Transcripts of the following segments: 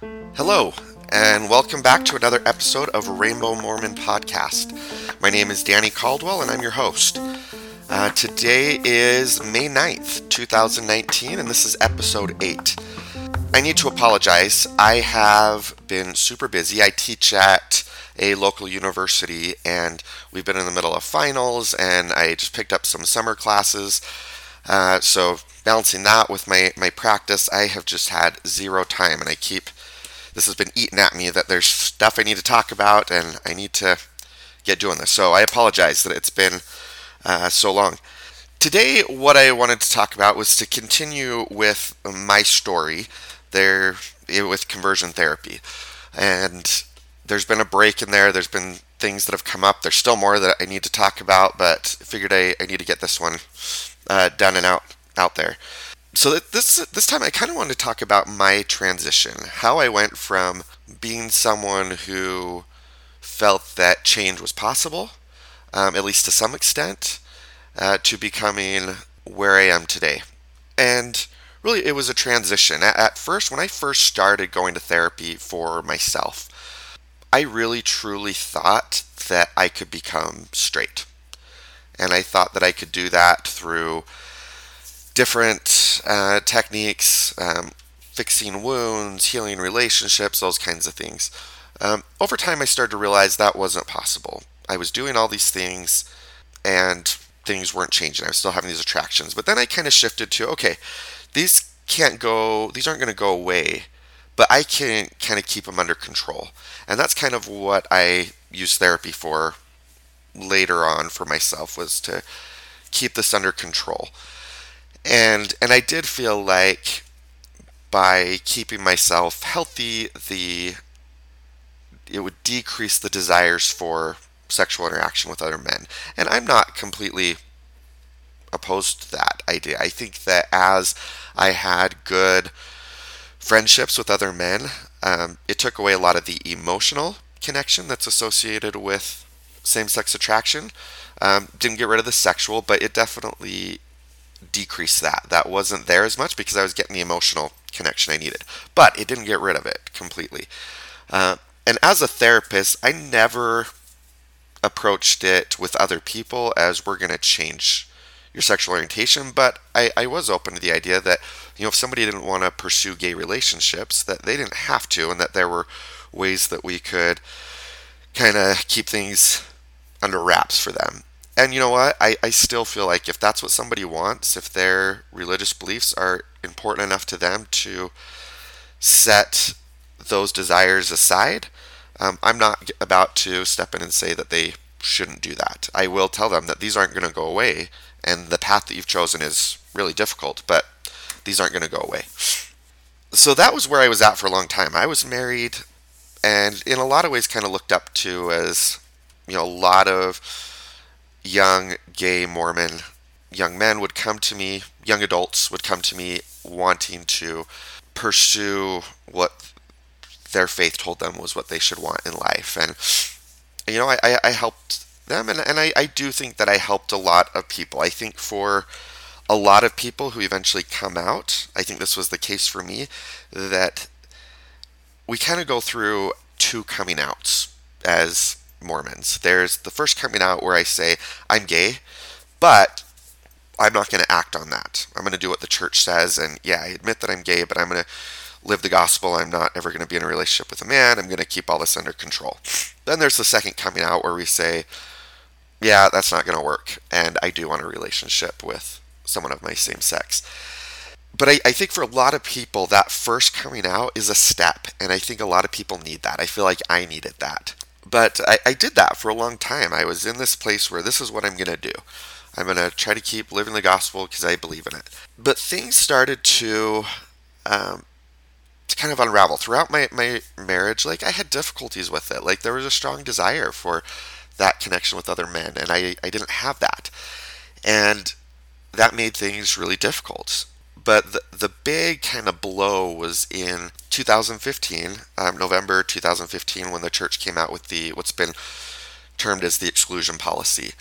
Hello, and welcome back to another episode of Rainbow Mormon Podcast. My name is Danny Caldwell, and I'm your host. Uh, today is May 9th, 2019, and this is episode 8. I need to apologize. I have been super busy. I teach at a local university, and we've been in the middle of finals, and I just picked up some summer classes. Uh, so, balancing that with my, my practice, I have just had zero time, and I keep this has been eating at me that there's stuff I need to talk about, and I need to get doing this. So, I apologize that it's been uh, so long. Today, what I wanted to talk about was to continue with my story there with conversion therapy. And there's been a break in there. There's been things that have come up. There's still more that I need to talk about, but figured I, I need to get this one uh, done and out out there. So this this time I kind of wanted to talk about my transition, how I went from being someone who felt that change was possible, um, at least to some extent, uh, to becoming where I am today. And really, it was a transition. At, at first, when I first started going to therapy for myself, I really truly thought that I could become straight. And I thought that I could do that through different uh, techniques, um, fixing wounds, healing relationships, those kinds of things. Um, over time, I started to realize that wasn't possible. I was doing all these things and things weren't changing. I was still having these attractions. But then I kind of shifted to okay, these can't go, these aren't going to go away, but I can kind of keep them under control. And that's kind of what I use therapy for later on for myself was to keep this under control. And and I did feel like by keeping myself healthy, the it would decrease the desires for sexual interaction with other men. And I'm not completely opposed to that idea. I think that as I had good friendships with other men, um, it took away a lot of the emotional connection that's associated with same sex attraction. Um, didn't get rid of the sexual, but it definitely decreased that. That wasn't there as much because I was getting the emotional connection I needed. But it didn't get rid of it completely. Uh, and as a therapist, I never approached it with other people as we're going to change your sexual orientation, but I, I was open to the idea that, you know, if somebody didn't want to pursue gay relationships, that they didn't have to, and that there were ways that we could kind of keep things under wraps for them. And you know what? I, I still feel like if that's what somebody wants, if their religious beliefs are important enough to them to set those desires aside, um, I'm not about to step in and say that they shouldn't do that. I will tell them that these aren't going to go away and the path that you've chosen is really difficult, but these aren't going to go away. So that was where I was at for a long time. I was married and in a lot of ways kind of looked up to as, you know, a lot of young gay Mormon young men would come to me, young adults would come to me wanting to pursue what their faith told them was what they should want in life. And, you know, I, I helped them. And, and I, I do think that I helped a lot of people. I think for a lot of people who eventually come out, I think this was the case for me, that we kind of go through two coming outs as Mormons. There's the first coming out where I say, I'm gay, but I'm not going to act on that. I'm going to do what the church says. And yeah, I admit that I'm gay, but I'm going to live the gospel. I'm not ever going to be in a relationship with a man. I'm going to keep all this under control. Then there's the second coming out where we say, yeah, that's not going to work. And I do want a relationship with someone of my same sex. But I, I, think for a lot of people, that first coming out is a step. And I think a lot of people need that. I feel like I needed that. But I, I did that for a long time. I was in this place where this is what I'm going to do. I'm going to try to keep living the gospel because I believe in it. But things started to, um, to kind of unravel. Throughout my, my marriage, like I had difficulties with it. Like there was a strong desire for that connection with other men, and I, I didn't have that. And that made things really difficult. But the, the big kind of blow was in 2015, um, November 2015, when the church came out with the what's been termed as the exclusion policy,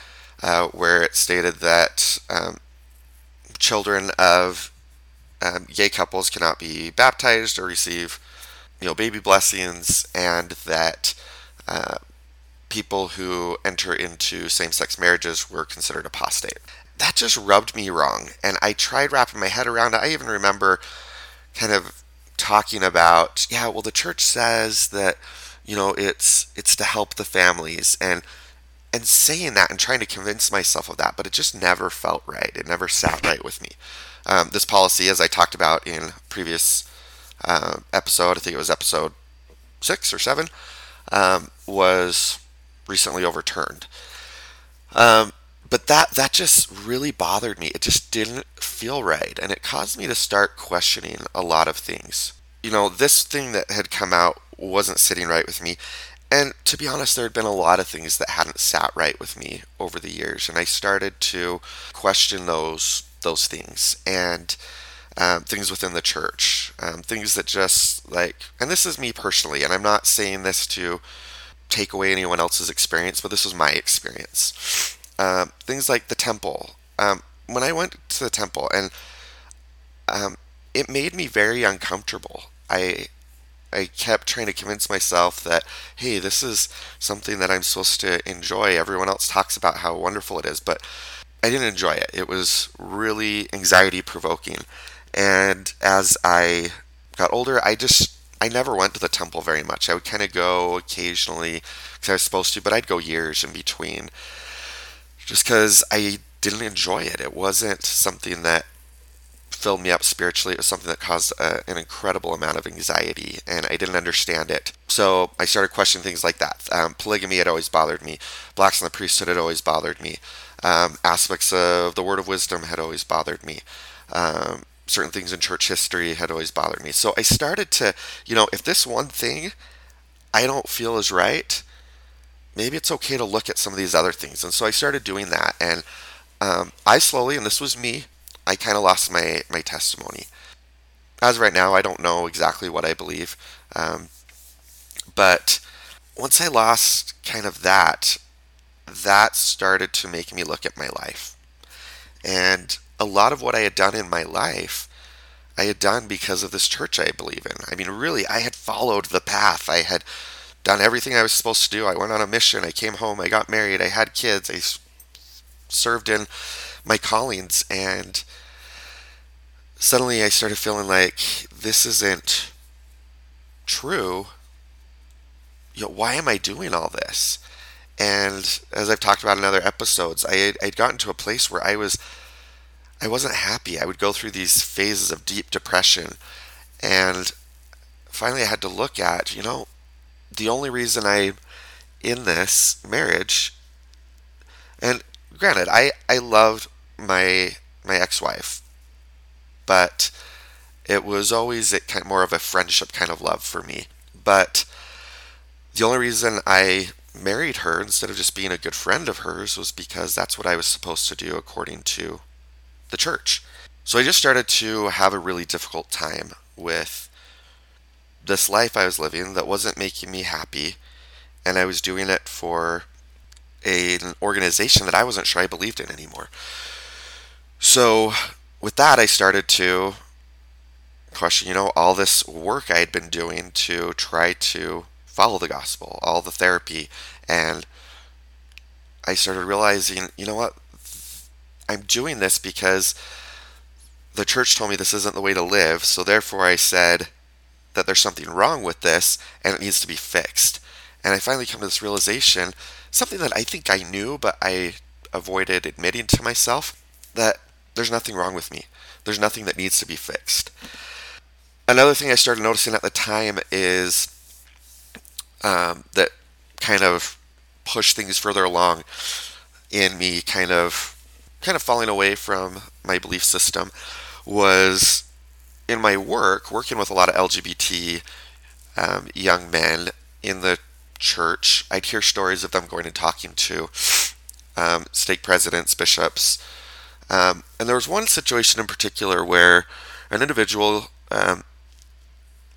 uh, where it stated that um, children of um, gay couples cannot be baptized or receive you know, baby blessings, and that uh, people who enter into same sex marriages were considered apostate. That just rubbed me wrong. And I tried wrapping my head around it. I even remember kind of talking about, yeah, well, the church says that, you know, it's it's to help the families and and saying that and trying to convince myself of that, but it just never felt right. It never sat right with me. Um, this policy, as I talked about in previous uh, episode, I think it was episode six or seven, um, was recently overturned. Um, but that that just really bothered me. It just didn't feel right, and it caused me to start questioning a lot of things. You know, this thing that had come out wasn't sitting right with me. And to be honest, there had been a lot of things that hadn't sat right with me over the years, and I started to question those those things and um, things within the church, um, things that just like, and this is me personally, and I'm not saying this to take away anyone else's experience, but this was my experience. Um, things like the temple. Um, when I went to the temple, and um, it made me very uncomfortable. I I kept trying to convince myself that hey, this is something that I'm supposed to enjoy. Everyone else talks about how wonderful it is, but I didn't enjoy it. It was really anxiety provoking. And as I got older, I just I never went to the temple very much. I would kind of go occasionally because I was supposed to, but I'd go years in between just because I didn't enjoy it. It wasn't something that filled me up spiritually. It was something that caused a, uh, an incredible amount of anxiety, and I didn't understand it. So I started questioning things like that. Um, polygamy had always bothered me. Blacks in the priesthood had always bothered me. Um, aspects of the word of wisdom had always bothered me. Um, certain things in church history had always bothered me. So I started to, you know, if this one thing I don't feel is right, maybe it's okay to look at some of these other things. And so I started doing that. And um, I slowly, and this was me, I kind of lost my, my testimony. As right now, I don't know exactly what I believe. Um, but once I lost kind of that, that started to make me look at my life. And a lot of what I had done in my life, I had done because of this church I believe in. I mean, really, I had followed the path. I had done everything I was supposed to do. I went on a mission. I came home. I got married. I had kids. I served in my callings. And suddenly I started feeling like this isn't true. You know, why am I doing all this? And as I've talked about in other episodes, I had, I'd gotten to a place where I was I wasn't happy. I would go through these phases of deep depression. And finally, I had to look at, you know, the only reason I in this marriage, and granted, I, I loved my my ex-wife, but it was always a kind of more of a friendship kind of love for me. But the only reason I married her instead of just being a good friend of hers was because that's what I was supposed to do according to the church. So I just started to have a really difficult time with this life I was living that wasn't making me happy, and I was doing it for a, an organization that I wasn't sure I believed in anymore. So with that, I started to question, you know, all this work I had been doing to try to follow the gospel, all the therapy, and I started realizing, you know what, I'm doing this because the church told me this isn't the way to live, so therefore I said that there's something wrong with this and it needs to be fixed. And I finally come to this realization, something that I think I knew, but I avoided admitting to myself, that there's nothing wrong with me. There's nothing that needs to be fixed. Another thing I started noticing at the time is um, that kind of pushed things further along in me kind of kind of falling away from my belief system was in my work, working with a lot of LGBT um, young men in the church. I'd hear stories of them going and talking to um, stake presidents, bishops. Um, and there was one situation in particular where an individual um,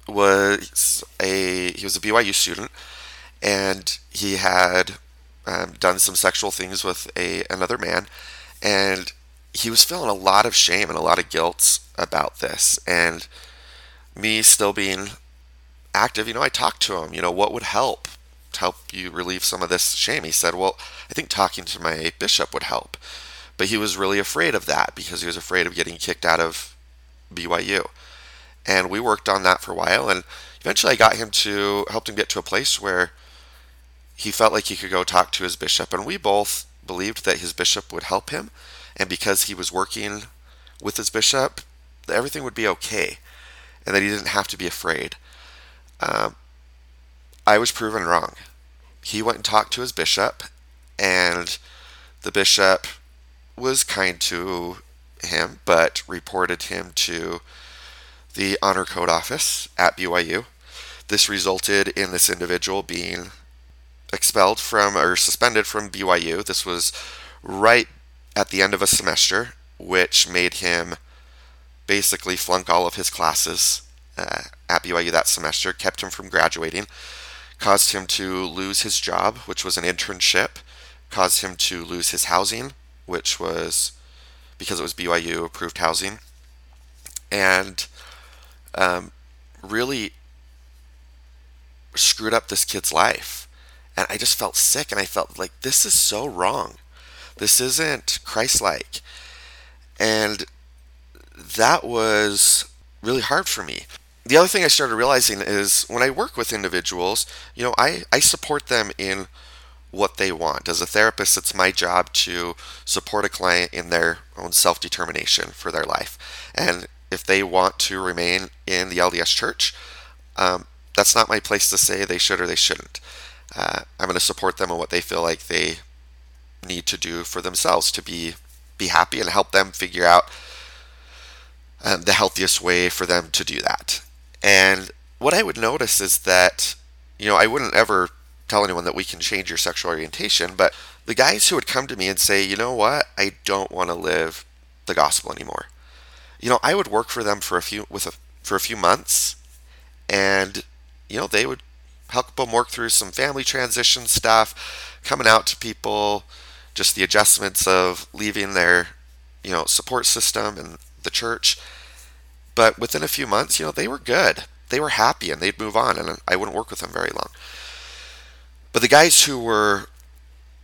was a he was a BYU student, and he had um, done some sexual things with a another man, and he was feeling a lot of shame and a lot of guilt about this. And me still being active, you know, I talked to him, you know, what would help to help you relieve some of this shame? He said, Well, I think talking to my bishop would help. But he was really afraid of that because he was afraid of getting kicked out of BYU. And we worked on that for a while and eventually I got him to helped him get to a place where he felt like he could go talk to his bishop and we both believed that his bishop would help him and because he was working with his bishop everything would be okay and that he didn't have to be afraid. Um, i was proven wrong. He went and talked to his bishop and the bishop was kind to him but reported him to the honor code office at byu this resulted in this individual being expelled from or suspended from BYU. This was right at the end of a semester, which made him basically flunk all of his classes uh, at BYU that semester, kept him from graduating, caused him to lose his job, which was an internship, caused him to lose his housing, which was because it was BYU approved housing, and um, really screwed up this kid's life. And I just felt sick and I felt like this is so wrong. This isn't Christ like. And that was really hard for me. The other thing I started realizing is when I work with individuals, you know, I, I support them in what they want. As a therapist, it's my job to support a client in their own self determination for their life. And if they want to remain in the LDS church, um, that's not my place to say they should or they shouldn't. Uh, I'm going to support them in what they feel like they need to do for themselves to be be happy and help them figure out um, the healthiest way for them to do that. And what I would notice is that you know I wouldn't ever tell anyone that we can change your sexual orientation, but the guys who would come to me and say, you know what, I don't want to live the gospel anymore. You know, I would work for them for a few with a for a few months, and you know, they would help them work through some family transition stuff, coming out to people, just the adjustments of leaving their, you know, support system and the church. But within a few months, you know, they were good. They were happy and they'd move on and I wouldn't work with them very long. But the guys who were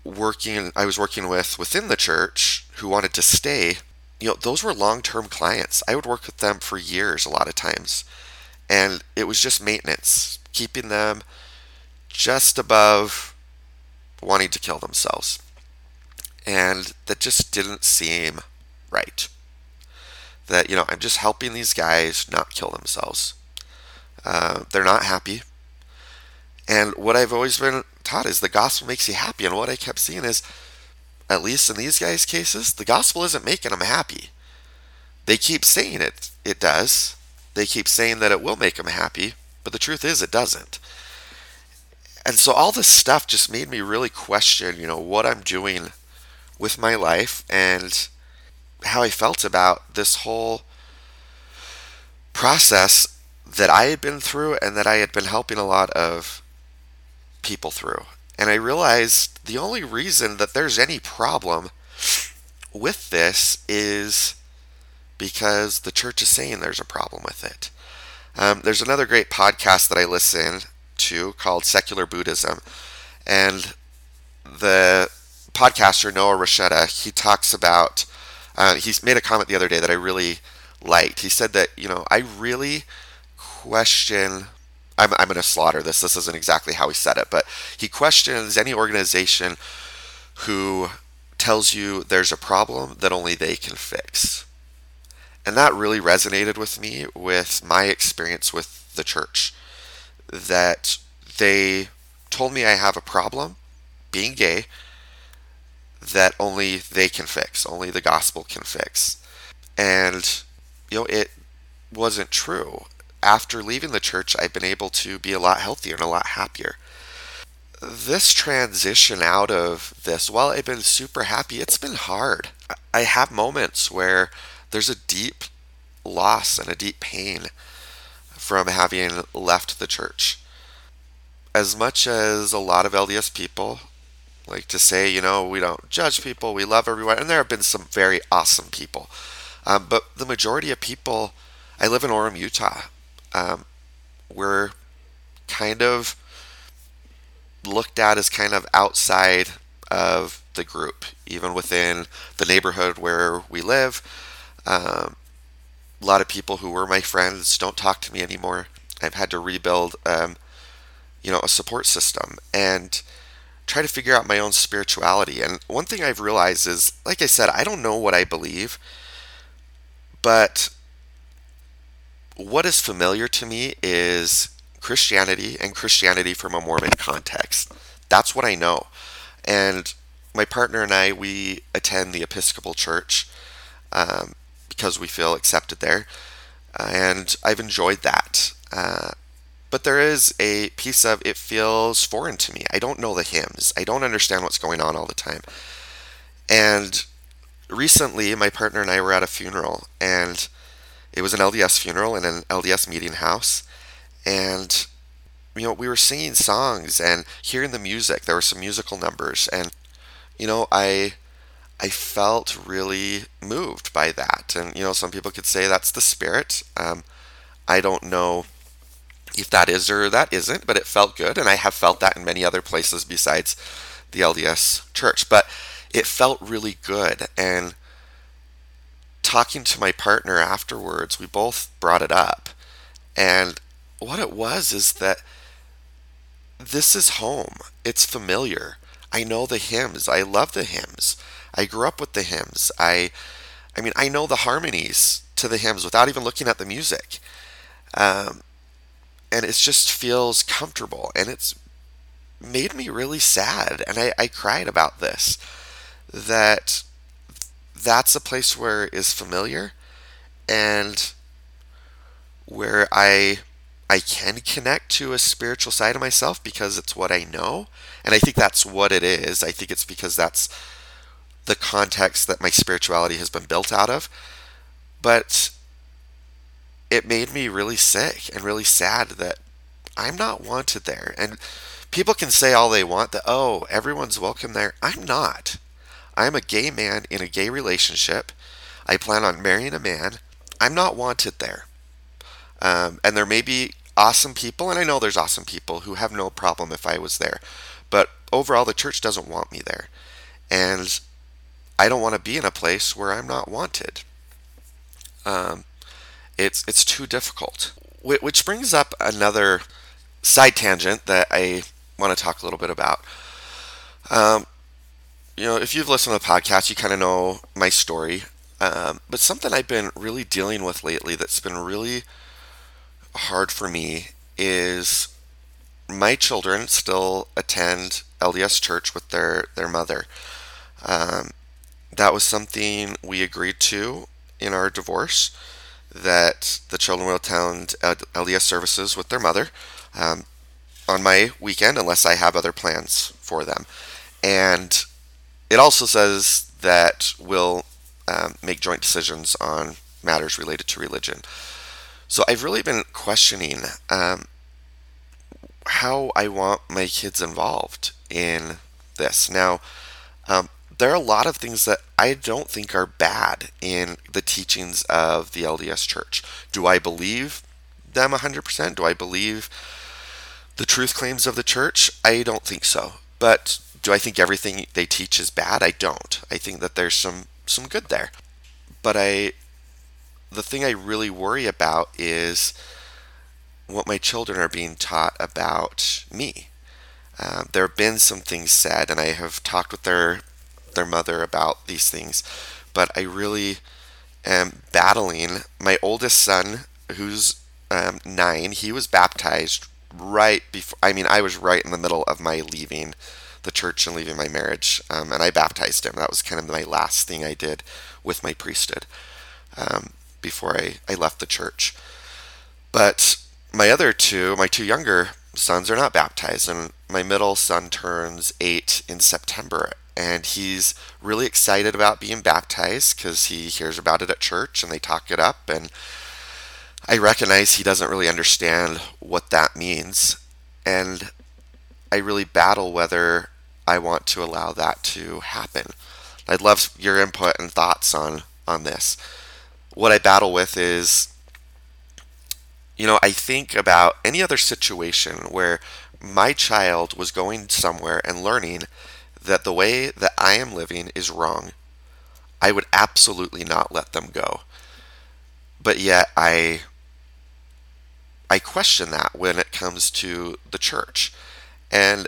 working I was working with within the church who wanted to stay, you know, those were long-term clients. I would work with them for years a lot of times. And it was just maintenance keeping them just above wanting to kill themselves. And that just didn't seem right. That, you know, I'm just helping these guys not kill themselves. Uh, they're not happy. And what I've always been taught is the gospel makes you happy. And what I kept seeing is, at least in these guys' cases, the gospel isn't making them happy. They keep saying it, it does. They keep saying that it will make them happy, but the truth is, it doesn't. And so all this stuff just made me really question, you know, what I'm doing with my life and how I felt about this whole process that I had been through and that I had been helping a lot of people through. And I realized the only reason that there's any problem with this is because the church is saying there's a problem with it. Um, there's another great podcast that I listen to called Secular Buddhism, and the podcaster Noah Rasheta he talks about. Uh, he's made a comment the other day that I really liked. He said that you know I really question. I'm, I'm going to slaughter this. This isn't exactly how he said it, but he questions any organization who tells you there's a problem that only they can fix. And that really resonated with me with my experience with the church. That they told me I have a problem being gay that only they can fix, only the gospel can fix. And, you know, it wasn't true. After leaving the church, I've been able to be a lot healthier and a lot happier. This transition out of this, while I've been super happy, it's been hard. I have moments where there's a deep loss and a deep pain from having left the church. As much as a lot of LDS people like to say, you know, we don't judge people, we love everyone, and there have been some very awesome people. Um, but the majority of people, I live in Orem, Utah. Um, we're kind of looked at as kind of outside of the group, even within the neighborhood where we live. Um, a lot of people who were my friends don't talk to me anymore. I've had to rebuild, um, you know, a support system and try to figure out my own spirituality. And one thing I've realized is, like I said, I don't know what I believe, but what is familiar to me is Christianity and Christianity from a Mormon context. That's what I know. And my partner and I, we attend the Episcopal Church um, because we feel accepted there. and I've enjoyed that. Uh, but there is a piece of it feels foreign to me. I don't know the hymns. I don't understand what's going on all the time. And recently, my partner and I were at a funeral, and it was an LDS funeral in an LDS meeting house. And, you know, we were singing songs and hearing the music. There were some musical numbers. And, you know, I. I felt really moved by that. And, you know, some people could say that's the spirit. Um, I don't know if that is or that isn't, but it felt good. And I have felt that in many other places besides the LDS church. But it felt really good. And talking to my partner afterwards, we both brought it up. And what it was is that this is home. It's familiar. I know the hymns. I love the hymns. I grew up with the hymns. I I mean, I know the harmonies to the hymns without even looking at the music. Um, and it just feels comfortable and it's made me really sad and I, I cried about this that that's a place where is familiar and where I I can connect to a spiritual side of myself because it's what I know. And I think that's what it is. I think it's because that's the context that my spirituality has been built out of. But it made me really sick and really sad that I'm not wanted there. And people can say all they want that, oh, everyone's welcome there. I'm not. I'm a gay man in a gay relationship. I plan on marrying a man. I'm not wanted there. Um, and there may be awesome people, and I know there's awesome people who have no problem if I was there. But overall, the church doesn't want me there. And I don't want to be in a place where I'm not wanted. Um, it's it's too difficult. Which brings up another side tangent that I want to talk a little bit about. Um, you know, if you've listened to the podcast, you kind of know my story. Um, but something I've been really dealing with lately that's been really hard for me is my children still attend LDS church with their their mother. Um, that was something we agreed to in our divorce that the children will attend LDS services with their mother um, on my weekend unless I have other plans for them. And it also says that we'll um, make joint decisions on matters related to religion. So I've really been questioning um, how I want my kids involved in this. Now, um, there are a lot of things that I don't think are bad in the teachings of the LDS Church. Do I believe them 100%? Do I believe the truth claims of the church? I don't think so. But do I think everything they teach is bad? I don't. I think that there's some some good there. But I the thing I really worry about is what my children are being taught about me. Um, there have been some things said, and I have talked with their their mother about these things. But I really am battling. My oldest son, who's um, nine, he was baptized right before. I mean, I was right in the middle of my leaving the church and leaving my marriage, um, and I baptized him. That was kind of my last thing I did with my priesthood um, before I, I left the church. But my other two, my two younger sons, are not baptized, and my middle son turns eight in September and he's really excited about being baptized because he hears about it at church and they talk it up and I recognize he doesn't really understand what that means and I really battle whether I want to allow that to happen. I'd love your input and thoughts on on this. What I battle with is you know, I think about any other situation where my child was going somewhere and learning that the way that I am living is wrong, I would absolutely not let them go. But yet I I question that when it comes to the church. And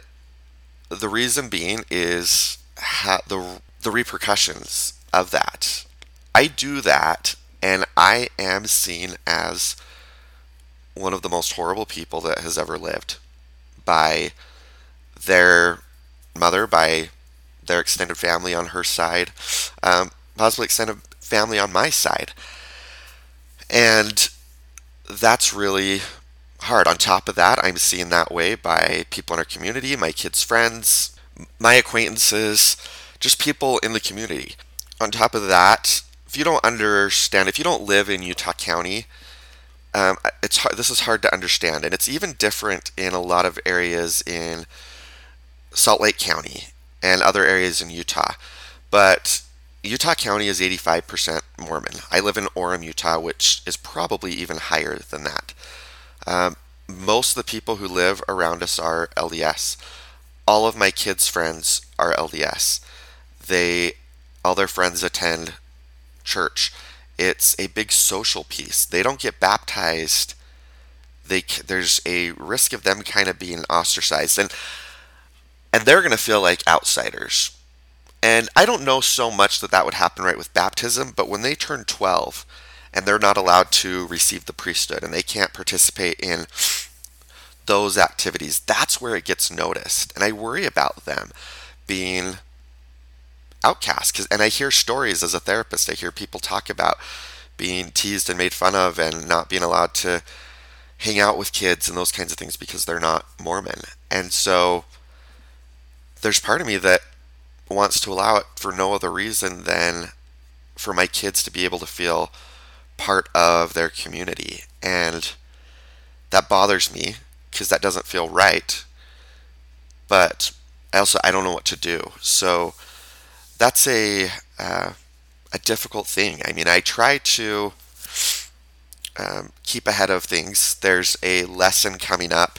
the reason being is ha- the the repercussions of that. I do that and I am seen as one of the most horrible people that has ever lived by their mother, by their extended family on her side, um, possibly extended family on my side. And that's really hard. On top of that, I'm seen that way by people in our community, my kids' friends, my acquaintances, just people in the community. On top of that, if you don't understand, if you don't live in Utah County, um, it's hard, this is hard to understand, and it's even different in a lot of areas in Salt Lake County and other areas in Utah. But Utah County is 85% Mormon. I live in Orem, Utah, which is probably even higher than that. Um, most of the people who live around us are LDS. All of my kids' friends are LDS. They, all their friends attend church. It's a big social piece. They don't get baptized. They there's a risk of them kind of being ostracized, and and they're going to feel like outsiders. And I don't know so much that that would happen right with baptism, but when they turn 12 and they're not allowed to receive the priesthood and they can't participate in those activities, that's where it gets noticed. And I worry about them being outcast and i hear stories as a therapist i hear people talk about being teased and made fun of and not being allowed to hang out with kids and those kinds of things because they're not mormon and so there's part of me that wants to allow it for no other reason than for my kids to be able to feel part of their community and that bothers me because that doesn't feel right but I also I don't know what to do so that's a uh, a difficult thing. I mean, I try to um, keep ahead of things. There's a lesson coming up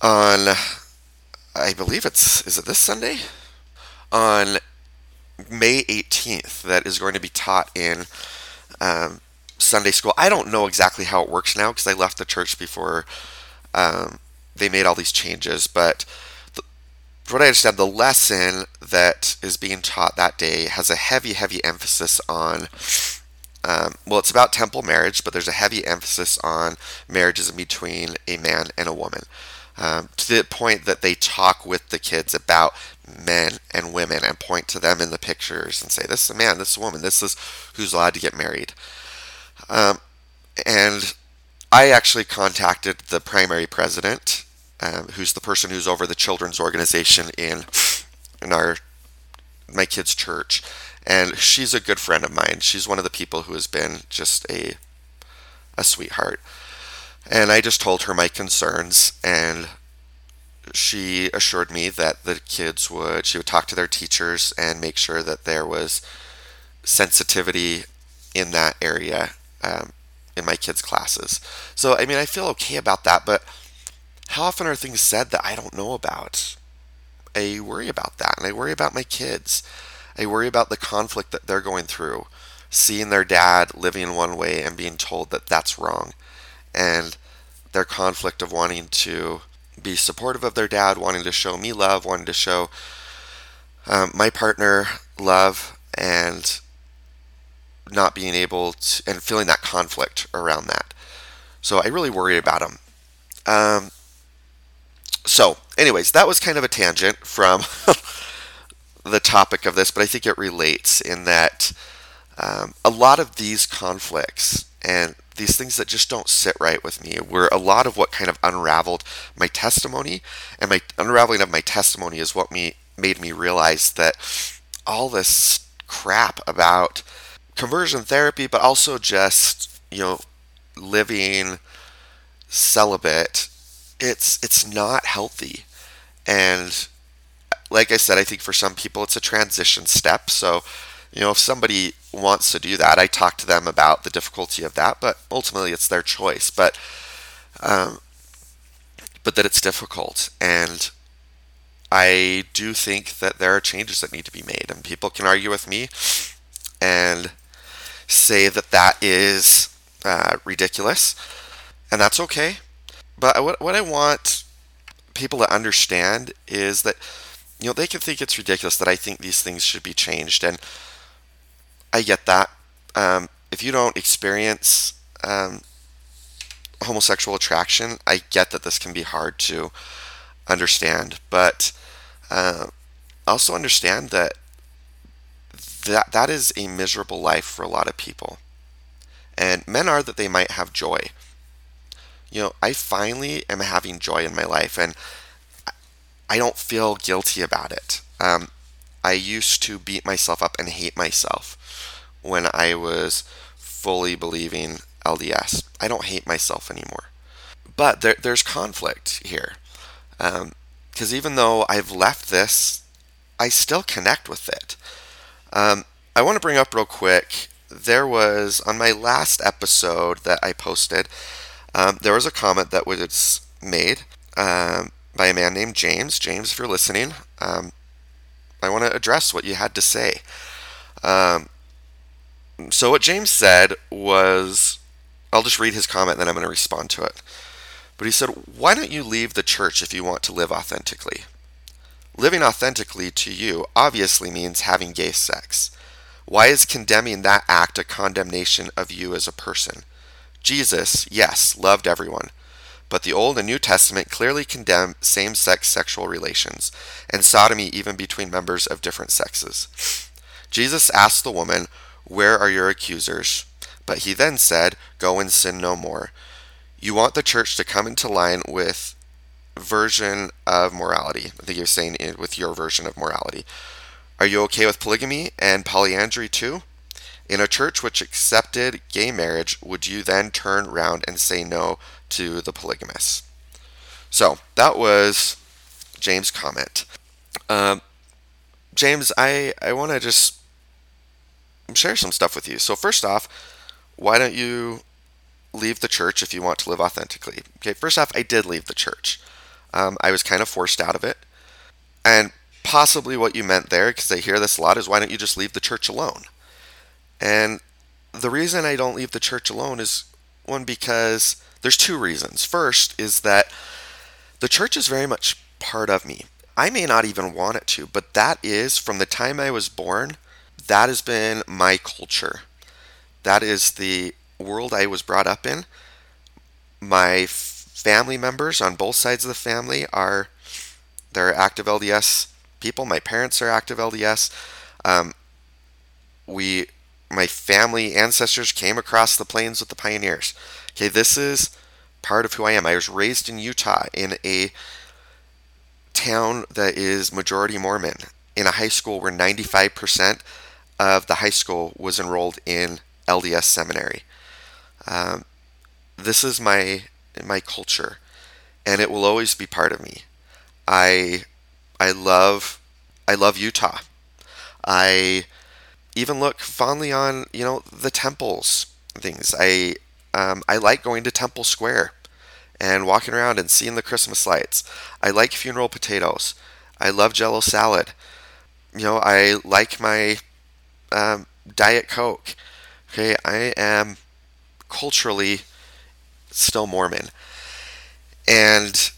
on, I believe it's is it this Sunday on May 18th that is going to be taught in um, Sunday school. I don't know exactly how it works now because I left the church before um, they made all these changes, but from what I understand, the lesson that is being taught that day has a heavy, heavy emphasis on. Um, well, it's about temple marriage, but there's a heavy emphasis on marriages between a man and a woman. Um, to the point that they talk with the kids about men and women and point to them in the pictures and say, This is a man, this is a woman, this is who's allowed to get married. Um, and I actually contacted the primary president um, who's the person who's over the children's organization in in our my kids' church, and she's a good friend of mine. She's one of the people who has been just a a sweetheart. And I just told her my concerns, and she assured me that the kids would she would talk to their teachers and make sure that there was sensitivity in that area um, in my kids' classes. So I mean, I feel okay about that, but how often are things said that I don't know about? I worry about that, and I worry about my kids. I worry about the conflict that they're going through, seeing their dad living in one way and being told that that's wrong, and their conflict of wanting to be supportive of their dad, wanting to show me love, wanting to show um, my partner love, and not being able to, and feeling that conflict around that. So I really worry about them. Um, so, anyways, that was kind of a tangent from the topic of this, but I think it relates in that um, a lot of these conflicts and these things that just don't sit right with me were a lot of what kind of unraveled my testimony, and my unraveling of my testimony is what me made me realize that all this crap about conversion therapy, but also just you know living celibate it's it's not healthy. And like I said, I think for some people it's a transition step. So, You know, if somebody wants to do that, I talk to them about the difficulty of that, but ultimately it's their choice. But um, but that it's difficult, and I do think that there are changes that need to be made, and people can argue with me and say that that is uh, ridiculous, and that's okay. But what what I want people to understand is that you know they can think it's ridiculous that I think these things should be changed, and I get that. Um, if you don't experience um, homosexual attraction, I get that this can be hard to understand, but uh, also understand that that that is a miserable life for a lot of people. And men are that they might have joy. You know, I finally am having joy in my life, and I don't feel guilty about it. Um, I used to beat myself up and hate myself when I was fully believing LDS. I don't hate myself anymore. But there, there's conflict here. Because um, even though I've left this, I still connect with it. Um, I want to bring up real quick there was, on my last episode that I posted, um, there was a comment that was made um, by a man named James. James, if you're listening, um, I want to address what you had to say. Um, so, what James said was I'll just read his comment, then I'm going to respond to it. But he said, Why don't you leave the church if you want to live authentically? Living authentically to you obviously means having gay sex. Why is condemning that act a condemnation of you as a person? Jesus, yes, loved everyone. But the Old and New Testament clearly condemn same sex sexual relations and sodomy even between members of different sexes. Jesus asked the woman, Where are your accusers? But he then said, Go and sin no more. You want the church to come into line with version of morality. I think you're saying it with your version of morality. Are you okay with polygamy and polyandry too? In a church which accepted gay marriage, would you then turn around and say no to the polygamists? So that was James' comment. Um, James, I, I want to just share some stuff with you. So, first off, why don't you leave the church if you want to live authentically? Okay, first off, I did leave the church. Um, I was kind of forced out of it. And possibly what you meant there, because I hear this a lot, is why don't you just leave the church alone? And the reason I don't leave the church alone is one, because there's two reasons. First is that the church is very much part of me. I may not even want it to, but that is from the time I was born, that has been my culture. That is the world I was brought up in. My family members on both sides of the family are they're active LDS people. My parents are active LDS. Um, we, my family ancestors came across the plains with the pioneers. Okay, this is part of who I am. I was raised in Utah in a town that is majority Mormon in a high school where 95% of the high school was enrolled in LDS seminary. Um, this is my my culture, and it will always be part of me. I I love I love Utah. I even look fondly on you know the temples things. I um, I like going to Temple Square and walking around and seeing the Christmas lights. I like funeral potatoes. I love Jello salad. You know I like my um, Diet Coke. Okay, I am culturally still Mormon. And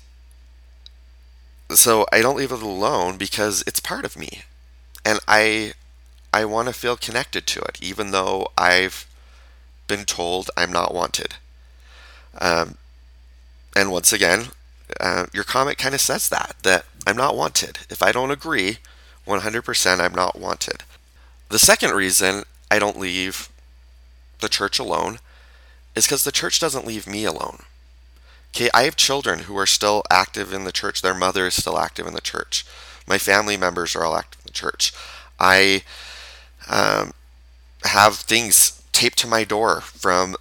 so I don't leave it alone because it's part of me. And I I want to feel connected to it, even though I've been told I'm not wanted. Um, and once again, uh, your comment kind of says that, that I'm not wanted. If I don't agree, 100% I'm not wanted. The second reason I don't leave the church alone is because the church doesn't leave me alone. Okay, I have children who are still active in the church. Their mother is still active in the church. My family members are all active in the church. I um, have things taped to my door from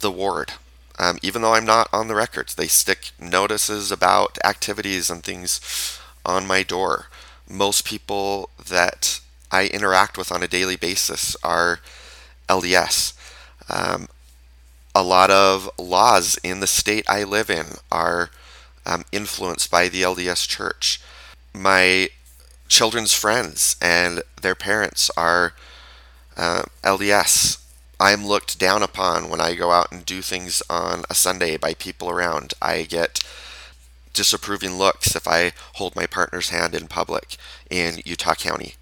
the ward. Um, even though I'm not on the records, they stick notices about activities and things on my door. Most people that I interact with on a daily basis are LDS. Um, a lot of laws in the state I live in are um, influenced by the LDS Church. My children's friends and their parents are uh, LDS. I'm looked down upon when I go out and do things on a Sunday by people around. I get disapproving looks if I hold my partner's hand in public in Utah County.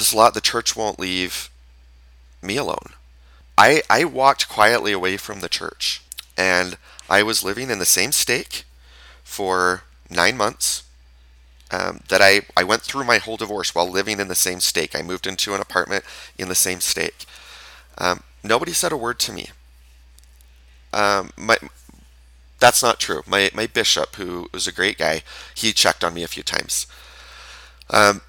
There's a lot the church won't leave me alone. I, I walked quietly away from the church and I was living in the same stake for nine months. Um, that I, I went through my whole divorce while living in the same stake. I moved into an apartment in the same stake. Um, nobody said a word to me. Um, my, that's not true. My, my bishop, who was a great guy, he checked on me a few times. Um,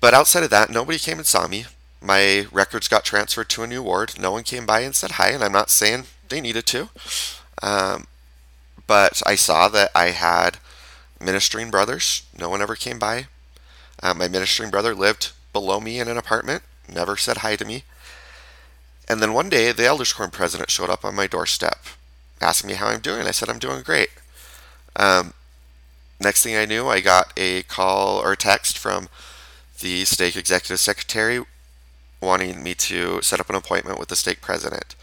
but outside of that, nobody came and saw me. My records got transferred to a new ward. No one came by and said hi, and I'm not saying they needed to. Um, but I saw that I had ministering brothers. No one ever came by. Uh, my ministering brother lived below me in an apartment, never said hi to me. And then one day, the Elders Quorum president showed up on my doorstep, asking me how I'm doing. I said, I'm doing great. Um, next thing I knew, I got a call or a text from the stake executive secretary wanting me to set up an appointment with the stake president.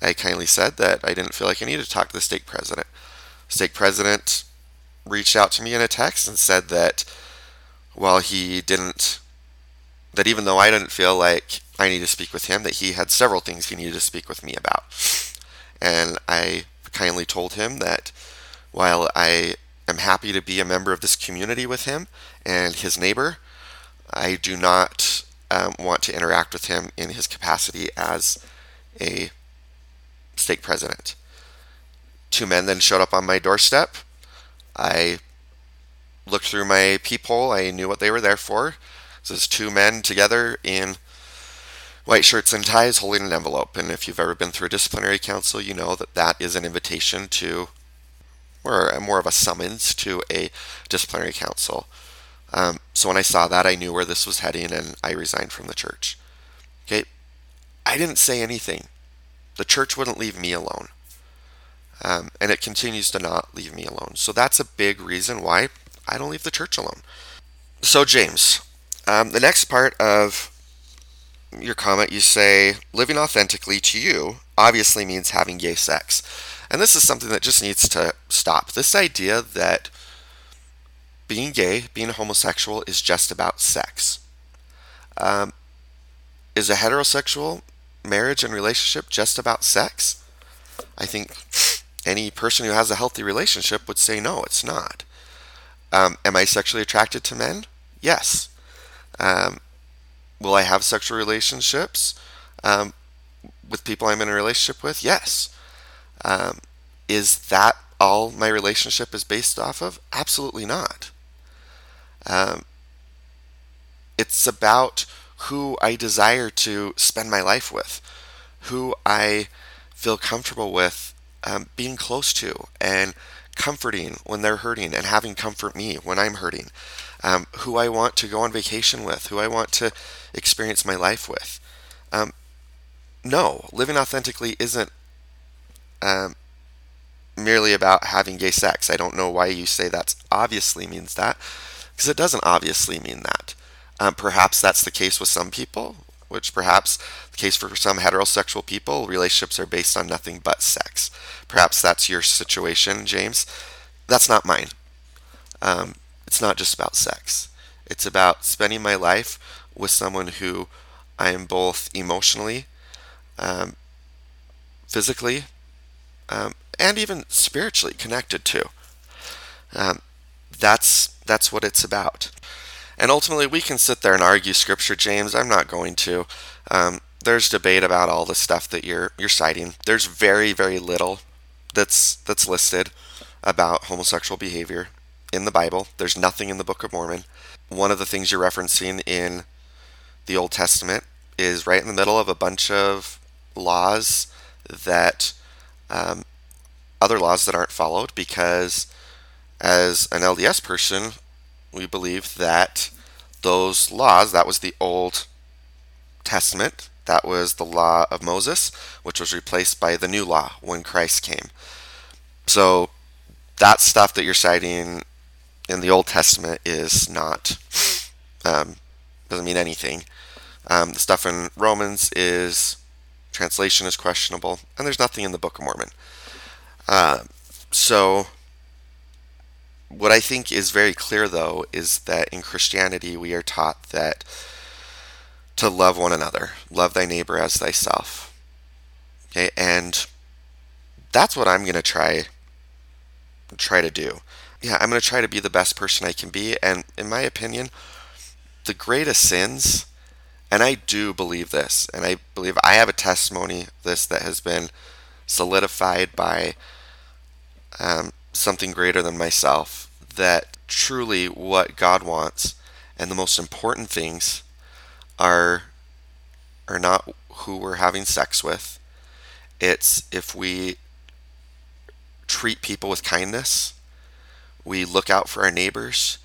I kindly said that I didn't feel like I needed to talk to the stake president. Stake president reached out to me in a text and said that while he didn't, that even though I didn't feel like I needed to speak with him, that he had several things he needed to speak with me about. And I kindly told him that while I am happy to be a member of this community with him and his neighbor, I do not um, want to interact with him in his capacity as a stake president. Two men then showed up on my doorstep. I looked through my peephole. I knew what they were there for. So there's two men together in white shirts and ties holding an envelope. And if you've ever been through a disciplinary council, you know that that is an invitation to, or more of a summons to a disciplinary council. Um, so when I saw that, I knew where this was heading and I resigned from the church. Okay. I didn't say anything. The church wouldn't leave me alone. Um, and it continues to not leave me alone. So that's a big reason why I don't leave the church alone. So, James, um, the next part of your comment, you say living authentically to you obviously means having gay sex. And this is something that just needs to stop. This idea that being gay, being a homosexual, is just about sex. Um, is a heterosexual marriage and relationship just about sex? I think any person who has a healthy relationship would say no, it's not. Um, am I sexually attracted to men? Yes. Um, will I have sexual relationships um, with people I'm in a relationship with? Yes. Um, is that all my relationship is based off of? Absolutely not. Um, it's about who I desire to spend my life with, who I feel comfortable with um, being close to and comforting when they're hurting and having comfort me when I'm hurting, um, who I want to go on vacation with, who I want to experience my life with. Um, no, living authentically isn't um, merely about having gay sex. I don't know why you say that obviously means that because it doesn't obviously mean that. Um, perhaps that's the case with some people, which perhaps the case for some heterosexual people, relationships are based on nothing but sex. Perhaps that's your situation, James. That's not mine. Um, it's not just about sex. It's about spending my life with someone who I am both emotionally, um, physically, um, and even spiritually connected to. Um, that's that's what it's about. And ultimately, we can sit there and argue Scripture, James. I'm not going to. Um, there's debate about all the stuff that you're you're citing. There's very very little that's that's listed about homosexual behavior in the Bible. There's nothing in the Book of Mormon. One of the things you're referencing in the Old Testament is right in the middle of a bunch of laws that um, other laws that aren't followed because as an LDS person, we believe that those laws, that was the old Testament, that was the law of Moses, which was replaced by the new law when Christ came. So that stuff that you're citing in the Old Testament is not um, doesn't mean anything. Um, the stuff in Romans is translation is questionable, and there's nothing in the Book of Mormon. Uh, so, what I think is very clear, though, is that in Christianity we are taught that to love one another, love thy neighbor as thyself. Okay, and that's what I'm going to try try to do. Yeah, I'm going to try to be the best person I can be, and in my opinion, the greatest sins, and I do believe this, and I believe I have a testimony this that has been solidified by um, something greater than myself. That truly what God wants and the most important things are are not who we're having sex with. It's if we treat people with kindness, we look out for our neighbors,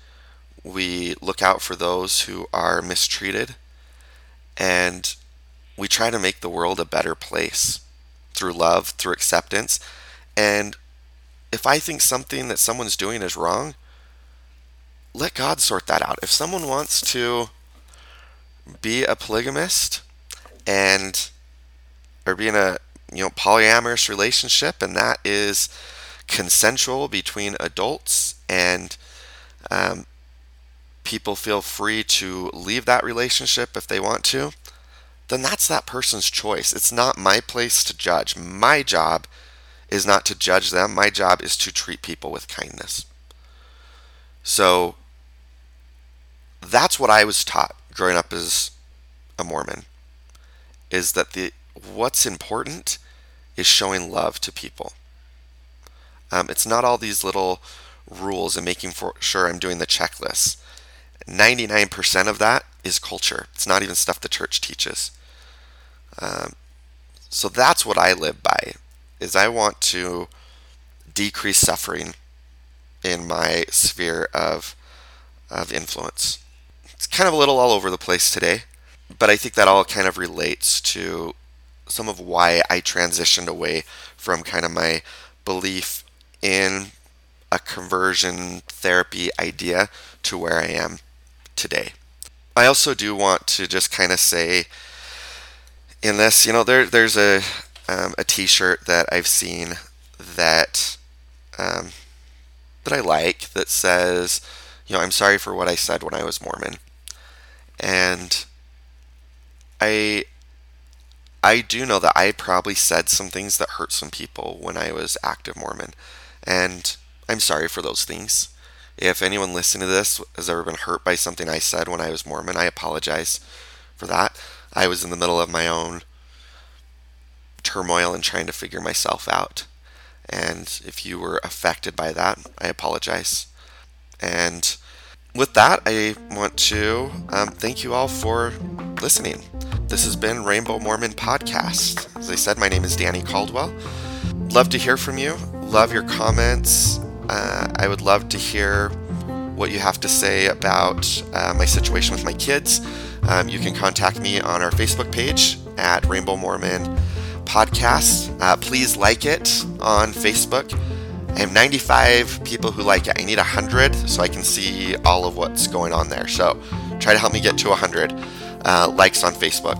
we look out for those who are mistreated, and we try to make the world a better place through love, through acceptance. And if I think something that someone's doing is wrong, let God sort that out. If someone wants to be a polygamist and or be in a you know polyamorous relationship and that is consensual between adults and um, people feel free to leave that relationship if they want to, then that's that person's choice. It's not my place to judge. My job is not to judge them. My job is to treat people with kindness. So that's what I was taught growing up as a Mormon is that the what's important is showing love to people. Um, it's not all these little rules and making for sure I'm doing the checklist. 99% of that is culture. It's not even stuff the church teaches. Um, so that's what I live by. Is I want to decrease suffering in my sphere of of influence. It's kind of a little all over the place today, but I think that all kind of relates to some of why I transitioned away from kind of my belief in a conversion therapy idea to where I am today. I also do want to just kind of say in this, you know, there there's a um, a T-shirt that I've seen that um, that I like that says, you know, I'm sorry for what I said when I was Mormon, and I I do know that I probably said some things that hurt some people when I was active Mormon, and I'm sorry for those things. If anyone listening to this has ever been hurt by something I said when I was Mormon, I apologize for that. I was in the middle of my own turmoil and trying to figure myself out. And if you were affected by that, I apologize. And with that, I want to um, thank you all for listening. This has been Rainbow Mormon Podcast. As I said, my name is Danny Caldwell. Love to hear from you. Love your comments uh, I would love to hear what you have to say about uh, my situation with my kids. Um, you can contact me on our Facebook page at Rainbow Mormon Podcast. Uh, please like it on Facebook. I have 95 people who like it. I need 100 so I can see all of what's going on there. So try to help me get to 100 uh, likes on Facebook.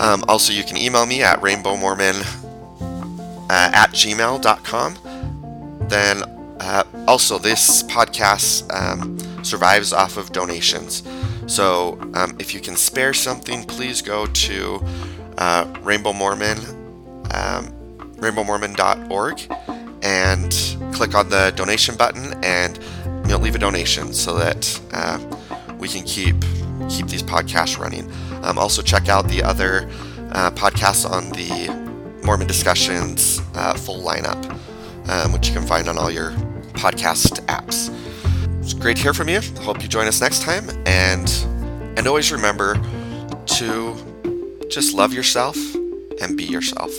Um, also, you can email me at rainbowmormon uh, at gmail.com. Then uh, also, this podcast um, survives off of donations. So, um, if you can spare something, please go to uh, Rainbow Mormon, um, rainbowmormon.org, and click on the donation button, and you know, leave a donation so that uh, we can keep keep these podcasts running. Um, also, check out the other uh, podcasts on the Mormon Discussions uh, full lineup um, which you can find on all your podcast apps. It's great to hear from you. Hope you join us next time, and and always remember to just love yourself and be yourself.